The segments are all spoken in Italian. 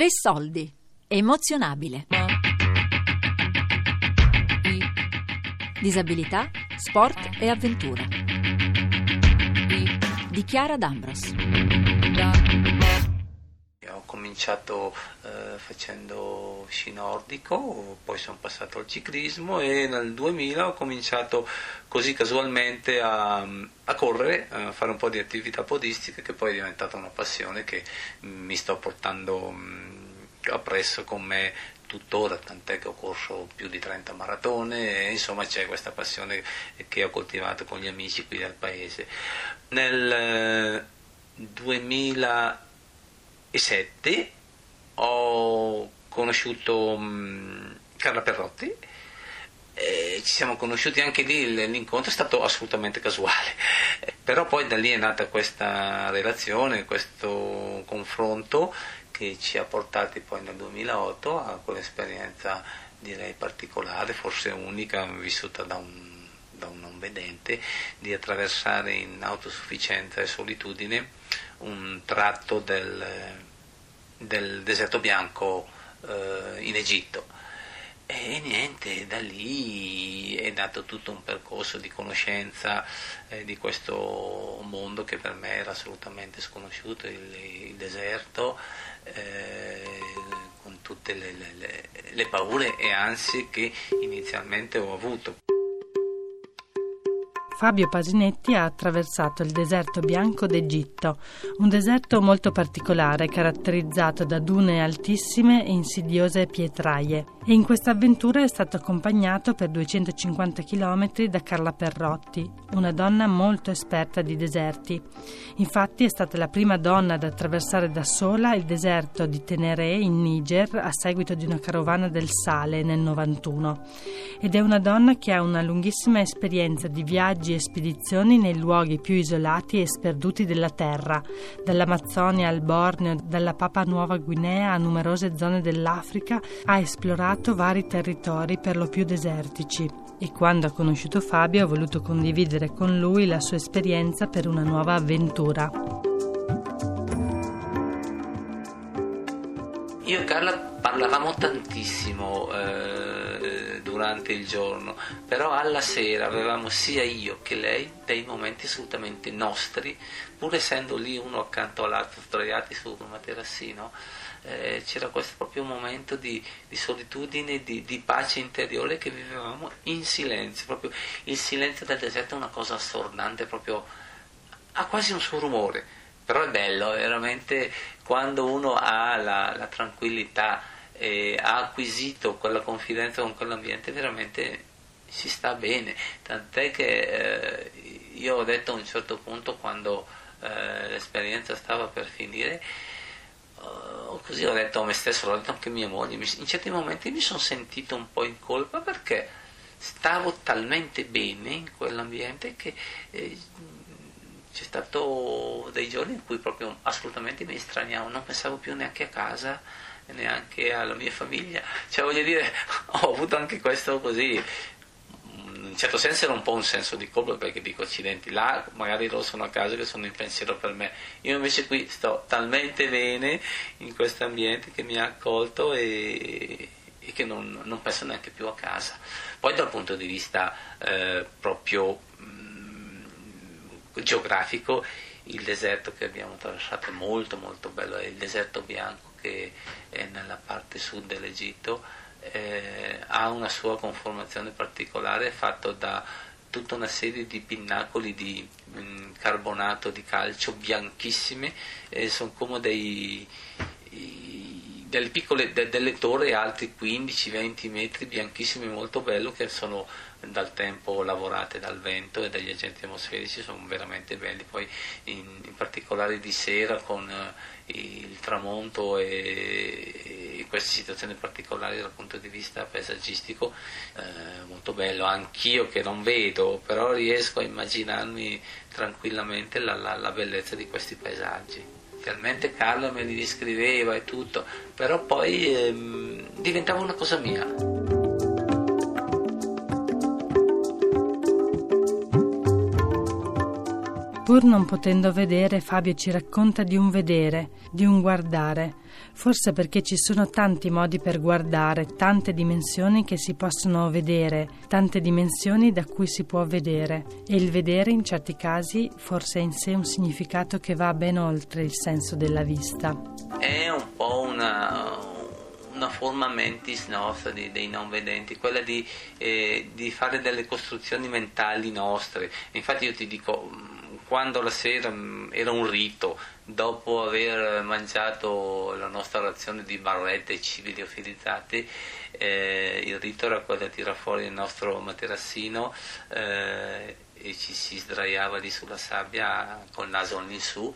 Tre soldi. Emozionabile. Disabilità, sport e avventura. Di Chiara D'Ambros. Cominciato eh, facendo sci nordico, poi sono passato al ciclismo e nel 2000 ho cominciato così casualmente a, a, correre, a fare un po' di attività podistiche che poi è diventata una passione che mi sto portando appresso con me tuttora, tant'è che ho corso più di 30 maratone e insomma c'è questa passione che ho coltivato con gli amici qui del paese. Nel 2007 eh, ho conosciuto mm, Carla Perrotti eh, ci siamo conosciuti anche lì, l'incontro è stato assolutamente casuale, però poi da lì è nata questa relazione, questo confronto che ci ha portati poi nel 2008 a quell'esperienza direi particolare, forse unica, vissuta da un, da un non vedente, di attraversare in autosufficienza e solitudine un tratto del, del deserto bianco eh, in Egitto e niente, da lì è nato tutto un percorso di conoscenza eh, di questo mondo che per me era assolutamente sconosciuto, il, il deserto, eh, con tutte le, le, le paure e ansie che inizialmente ho avuto. Fabio Pasinetti ha attraversato il deserto bianco d'Egitto, un deserto molto particolare caratterizzato da dune altissime e insidiose pietraie. E in questa avventura è stato accompagnato per 250 km da Carla Perrotti, una donna molto esperta di deserti. Infatti è stata la prima donna ad attraversare da sola il deserto di Tenere in Niger a seguito di una carovana del sale nel 91. Ed è una donna che ha una lunghissima esperienza di viaggi viaggi e spedizioni nei luoghi più isolati e sperduti della Terra, dall'Amazzonia al Borneo, dalla Papua Nuova Guinea a numerose zone dell'Africa, ha esplorato vari territori per lo più desertici e quando ha conosciuto Fabio ha voluto condividere con lui la sua esperienza per una nuova avventura. Io e Carla parlavamo tantissimo. Eh durante il giorno, però alla sera avevamo sia io che lei dei momenti assolutamente nostri, pur essendo lì uno accanto all'altro sdraiati su un materassino, eh, c'era questo proprio momento di, di solitudine, di, di, pace interiore che vivevamo in silenzio, proprio il silenzio del deserto è una cosa assordante, proprio ha quasi un suo rumore, però è bello, veramente quando uno ha la, la tranquillità eh, ha acquisito quella confidenza con quell'ambiente, veramente si sta bene. Tant'è che eh, io ho detto a un certo punto, quando eh, l'esperienza stava per finire, uh, così ho detto a me stesso, l'ho detto anche a mia moglie, in certi momenti mi sono sentito un po' in colpa perché stavo talmente bene in quell'ambiente che eh, c'è stato dei giorni in cui proprio assolutamente mi straniavo, non pensavo più neanche a casa neanche alla mia famiglia. Cioè, voglio dire, ho avuto anche questo così. In certo senso era un po' un senso di colpa perché dico accidenti, là magari loro sono a casa che sono in pensiero per me. Io invece qui sto talmente bene in questo ambiente che mi ha accolto e, e che non, non, penso neanche più a casa. Poi dal punto di vista eh, proprio mh, mm, geografico, il deserto che abbiamo attraversato è molto molto bello, è il deserto bianco che è nella parte sud dell'Egitto, eh, ha una sua conformazione particolare fatto da tutta una serie di pinnacoli di mh, mm, carbonato di calcio bianchissime, eh, sono come dei, i, delle piccole de, delle torri alti 15-20 metri, bianchissime, molto bello, che sono dal tempo lavorate dal vento e dagli agenti atmosferici, sono veramente belli, poi in, in particolare di sera con eh, il tramonto e, queste situazioni particolari dal punto di vista paesaggistico eh, molto bello. Anch'io che non vedo però riesco a immaginarmi tranquillamente la, la, la bellezza di questi paesaggi talmente Carlo me li descriveva e tutto. Però poi ehm, diventava una cosa mia Pur non potendo vedere, Fabio ci racconta di un vedere, di un guardare, forse perché ci sono tanti modi per guardare, tante dimensioni che si possono vedere, tante dimensioni da cui si può vedere, e il vedere in certi casi forse ha in sé un significato che va ben oltre il senso della vista. È un po' una una forma mentis nostra di, dei non vedenti, quella di, eh, di, fare delle costruzioni mentali nostre. Infatti io ti dico, quando la sera era un rito, dopo aver mangiato la nostra razione di barrette e cibi liofilizzati, eh, il rito era quello di tirare fuori il nostro materassino eh, e ci si sdraiava lì sulla sabbia col naso all'insù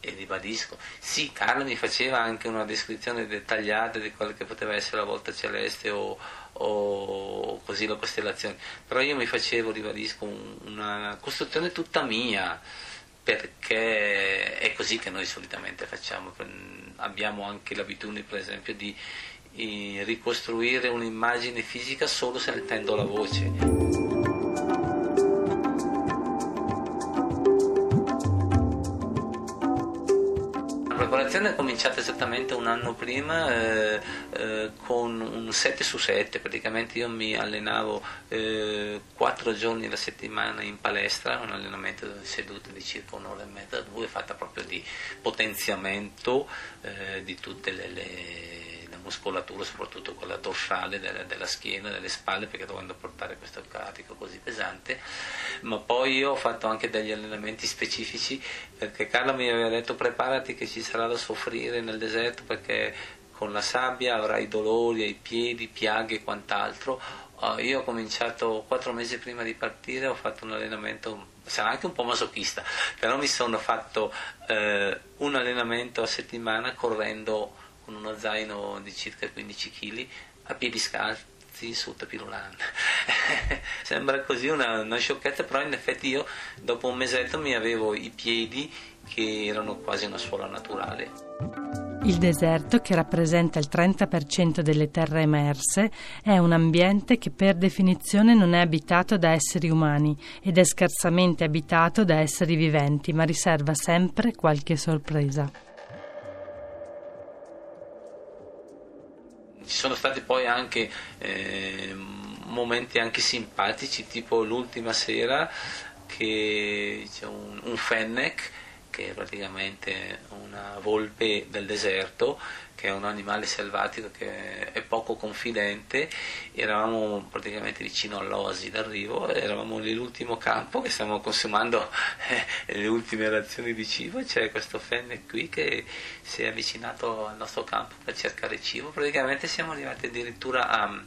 e ribadisco, sì, Carlo mi faceva anche una descrizione dettagliata di quello che poteva essere la volta celeste o, o così la costellazione, però io mi facevo, ribadisco, una costruzione tutta mia, perché è così che noi solitamente facciamo, abbiamo anche l'abitudine per esempio di ricostruire un'immagine fisica solo sentendo la voce. Preparazione è cominciata esattamente un anno prima eh, eh, con un 7 su 7, praticamente io mi allenavo eh, 4 giorni alla settimana in palestra, un allenamento seduto di circa un'ora e mezza, due, fatta proprio di potenziamento eh, di tutte le, le muscolatura, soprattutto quella dorsale della, della schiena, delle spalle, perché dovendo portare questo carico così pesante. Ma poi io ho fatto anche degli allenamenti specifici perché Carla mi aveva detto preparati che ci sarà da soffrire nel deserto perché con la sabbia avrai dolori ai piedi, piaghe e quant'altro. Uh, io ho cominciato quattro mesi prima di partire, ho fatto un allenamento, sarà anche un po' masochista, però mi sono fatto uh, un allenamento a settimana correndo con uno zaino di circa 15 kg a piedi scalzi su tapirulan. Sembra così una, una, sciocchezza, però in effetti io dopo un mesetto mi avevo i piedi che erano quasi una suola naturale. Il deserto, che rappresenta il 30% delle terre emerse, è un ambiente che per definizione non è abitato da esseri umani ed è scarsamente abitato da esseri viventi, ma riserva sempre qualche sorpresa. Ci sono stati poi anche eh, momenti anche simpatici, tipo l'ultima sera che c'è un, un fennec che è praticamente una volpe del deserto, che è un animale selvatico che è poco confidente. Eravamo praticamente vicino all'oasi d'arrivo, eravamo nell'ultimo campo che stiamo consumando eh, le ultime razioni di cibo. C'è questo fenne qui che si è avvicinato al nostro campo per cercare cibo. Praticamente siamo arrivati addirittura a,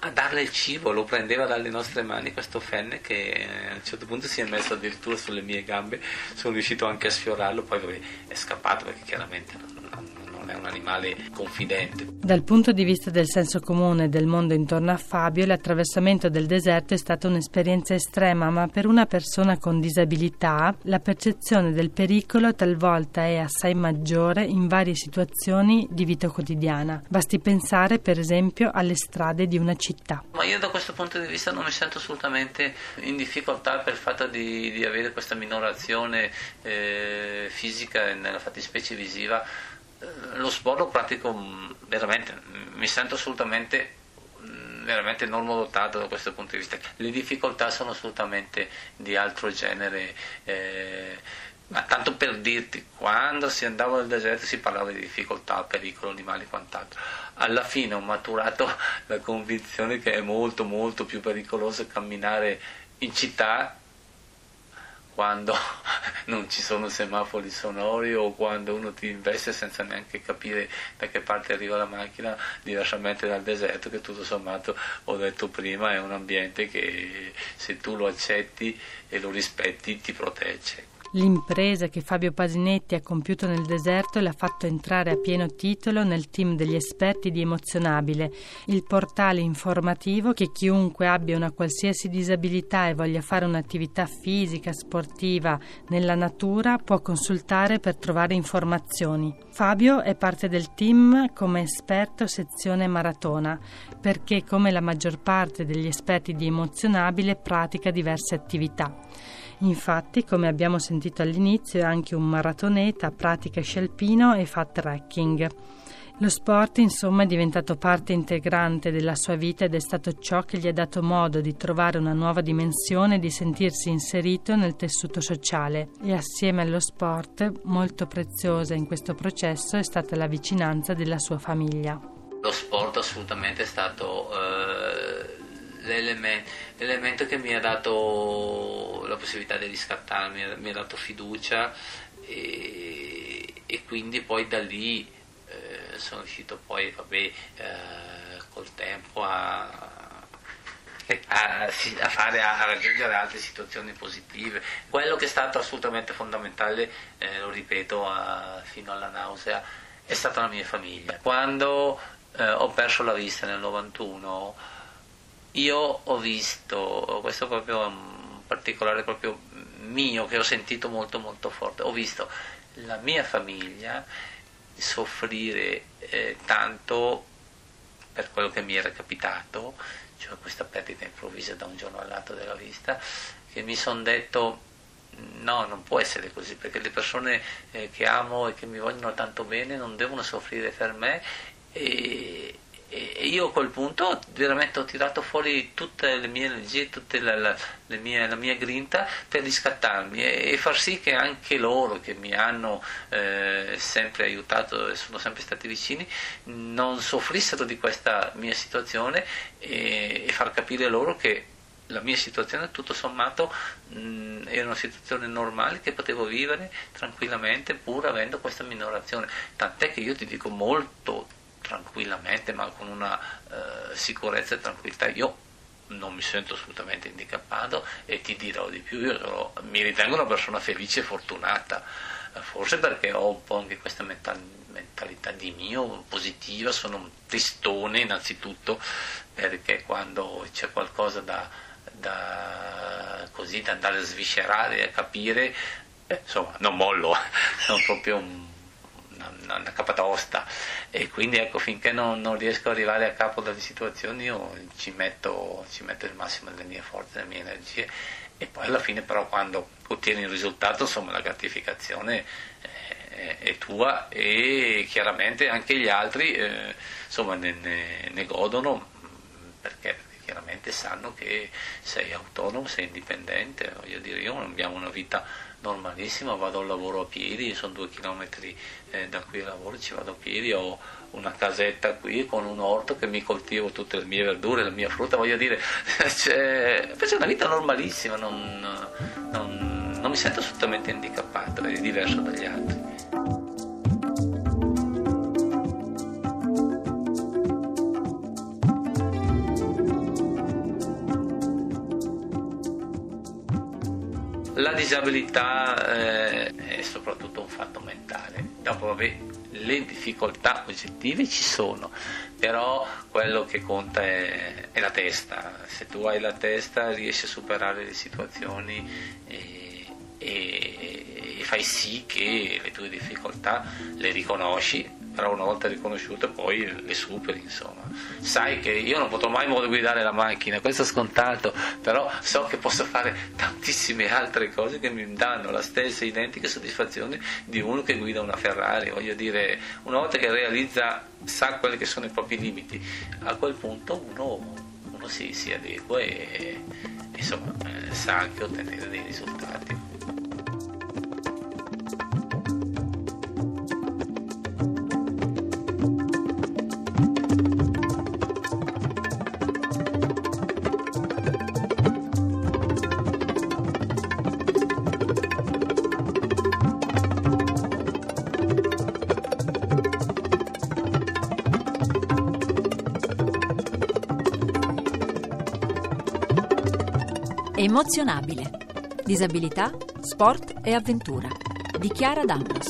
a darle il cibo, lo prendeva dalle nostre mani questo fenne che a un certo punto si è messo addirittura sulle mie gambe, sono riuscito anche a sfiorarlo, poi è scappato perché chiaramente non, è un animale confidente. Dal punto di vista del senso comune del mondo intorno a Fabio, l'attraversamento del deserto è stata un'esperienza estrema, ma per una persona con disabilità la percezione del pericolo talvolta è assai maggiore in varie situazioni di vita quotidiana. Basti pensare, per esempio, alle strade di una città. Ma io da questo punto di vista non mi sento assolutamente in difficoltà per il fatto di, di avere questa minorazione eh, fisica nella fattispecie visiva eh, lo sport lo pratico mm, veramente, mi sento assolutamente mm, veramente normodotato da questo punto di vista. Le difficoltà sono assolutamente di altro genere. Eh, ma tanto per dirti, quando si andava nel deserto si parlava di difficoltà, pericolo, animali e quant'altro. Alla fine ho maturato la convinzione che è molto molto più pericoloso camminare in città quando non ci sono semafori sonori o quando uno ti investe senza neanche capire da che parte arriva la macchina, diversamente dal deserto che tutto sommato ho detto prima è un ambiente che se tu lo accetti e lo rispetti ti protegge. L'impresa che Fabio Pasinetti ha compiuto nel deserto l'ha fatto entrare a pieno titolo nel team degli esperti di Emozionabile, il portale informativo che chiunque abbia una qualsiasi disabilità e voglia fare un'attività fisica, sportiva nella natura può consultare per trovare informazioni. Fabio è parte del team come esperto sezione maratona perché come la maggior parte degli esperti di Emozionabile pratica diverse attività. Infatti, come abbiamo sentito all'inizio, è anche un maratoneta, pratica sci alpino e fa trekking. Lo sport, insomma, è diventato parte integrante della sua vita ed è stato ciò che gli ha dato modo di trovare una nuova dimensione e di sentirsi inserito nel tessuto sociale. E assieme allo sport, molto preziosa in questo processo è stata la vicinanza della sua famiglia. Lo sport assolutamente è stato eh, l'elemento, che mi ha dato la possibilità di riscattarmi, mi ha dato fiducia e, e quindi poi da lì sono riuscito poi, vabbè, eh, col tempo a, a, a, fare, a raggiungere altre situazioni positive. Quello che è stato assolutamente fondamentale, eh, lo ripeto fino alla nausea, è stata la mia famiglia. Quando eh, ho perso la vista nel 91, io ho visto, questo è proprio un particolare proprio mio che ho sentito molto molto forte, ho visto la mia famiglia soffrire eh, tanto per quello che mi era capitato, cioè questa perdita improvvisa da un giorno all'altro della vista, che mi sono detto no, non può essere così, perché le persone eh, che amo e che mi vogliono tanto bene non devono soffrire per me e, e io a quel punto veramente ho tirato fuori tutte le mie energie, tutta la, la, la, mia grinta per riscattarmi e, e, far sì che anche loro che mi hanno eh, sempre aiutato e sono sempre stati vicini non soffrissero di questa mia situazione e, e far capire loro che la mia situazione tutto sommato mh, era una situazione normale che potevo vivere tranquillamente pur avendo questa minorazione. Tant'è che io ti dico molto tranquillamente, ma con una eh, sicurezza e tranquillità. Io non mi sento assolutamente indicappato e ti dirò di più, io sono, mi ritengo una persona felice e fortunata, eh, forse perché ho un po' anche questa mentalità di mio positiva, sono un testone innanzitutto perché quando c'è qualcosa da, da, così, da andare a sviscerare a capire, eh, insomma non mollo, sono proprio un una, capatosta e quindi ecco finché non, non, riesco ad arrivare a capo delle situazioni io ci metto, ci metto il massimo delle mie forze, delle mie energie. E poi alla fine però quando ottieni il risultato insomma la gratificazione è, è tua e chiaramente anche gli altri eh, insomma ne, ne, ne godono perché chiaramente sanno che sei autonomo, sei indipendente, voglio dire io non abbiamo una vita normalissima, vado al lavoro a piedi, sono due chilometri eh, da qui al lavoro, ci vado a piedi, ho una casetta qui con un orto che mi coltivo tutte le mie verdure, la mia frutta, voglio dire, c'è, è una vita normalissima, non, non, non mi sento assolutamente handicappato, è diverso dagli altri. La disabilità eh, è soprattutto un fatto mentale, dopo vabbè, le difficoltà oggettive ci sono, però quello che conta è, è, la testa, se tu hai la testa riesci a superare le situazioni e, e, e fai sì che le tue difficoltà le riconosci però una volta riconosciute poi le superi insomma. Sai che io non potrò mai guidare la macchina questo è scontato però so che posso fare tantissime altre cose che mi danno la stessa identica soddisfazione di uno che guida una Ferrari. Voglio dire una volta che realizza sa quelli che sono i propri limiti a quel punto uno, uno si, si adegua e insomma eh, sa anche ottenere dei risultati Emozionabile. Disabilità, sport e avventura. Di Chiara Dambros.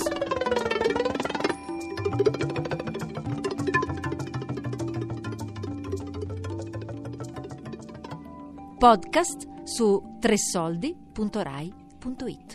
Podcast su tressoldi.rai.it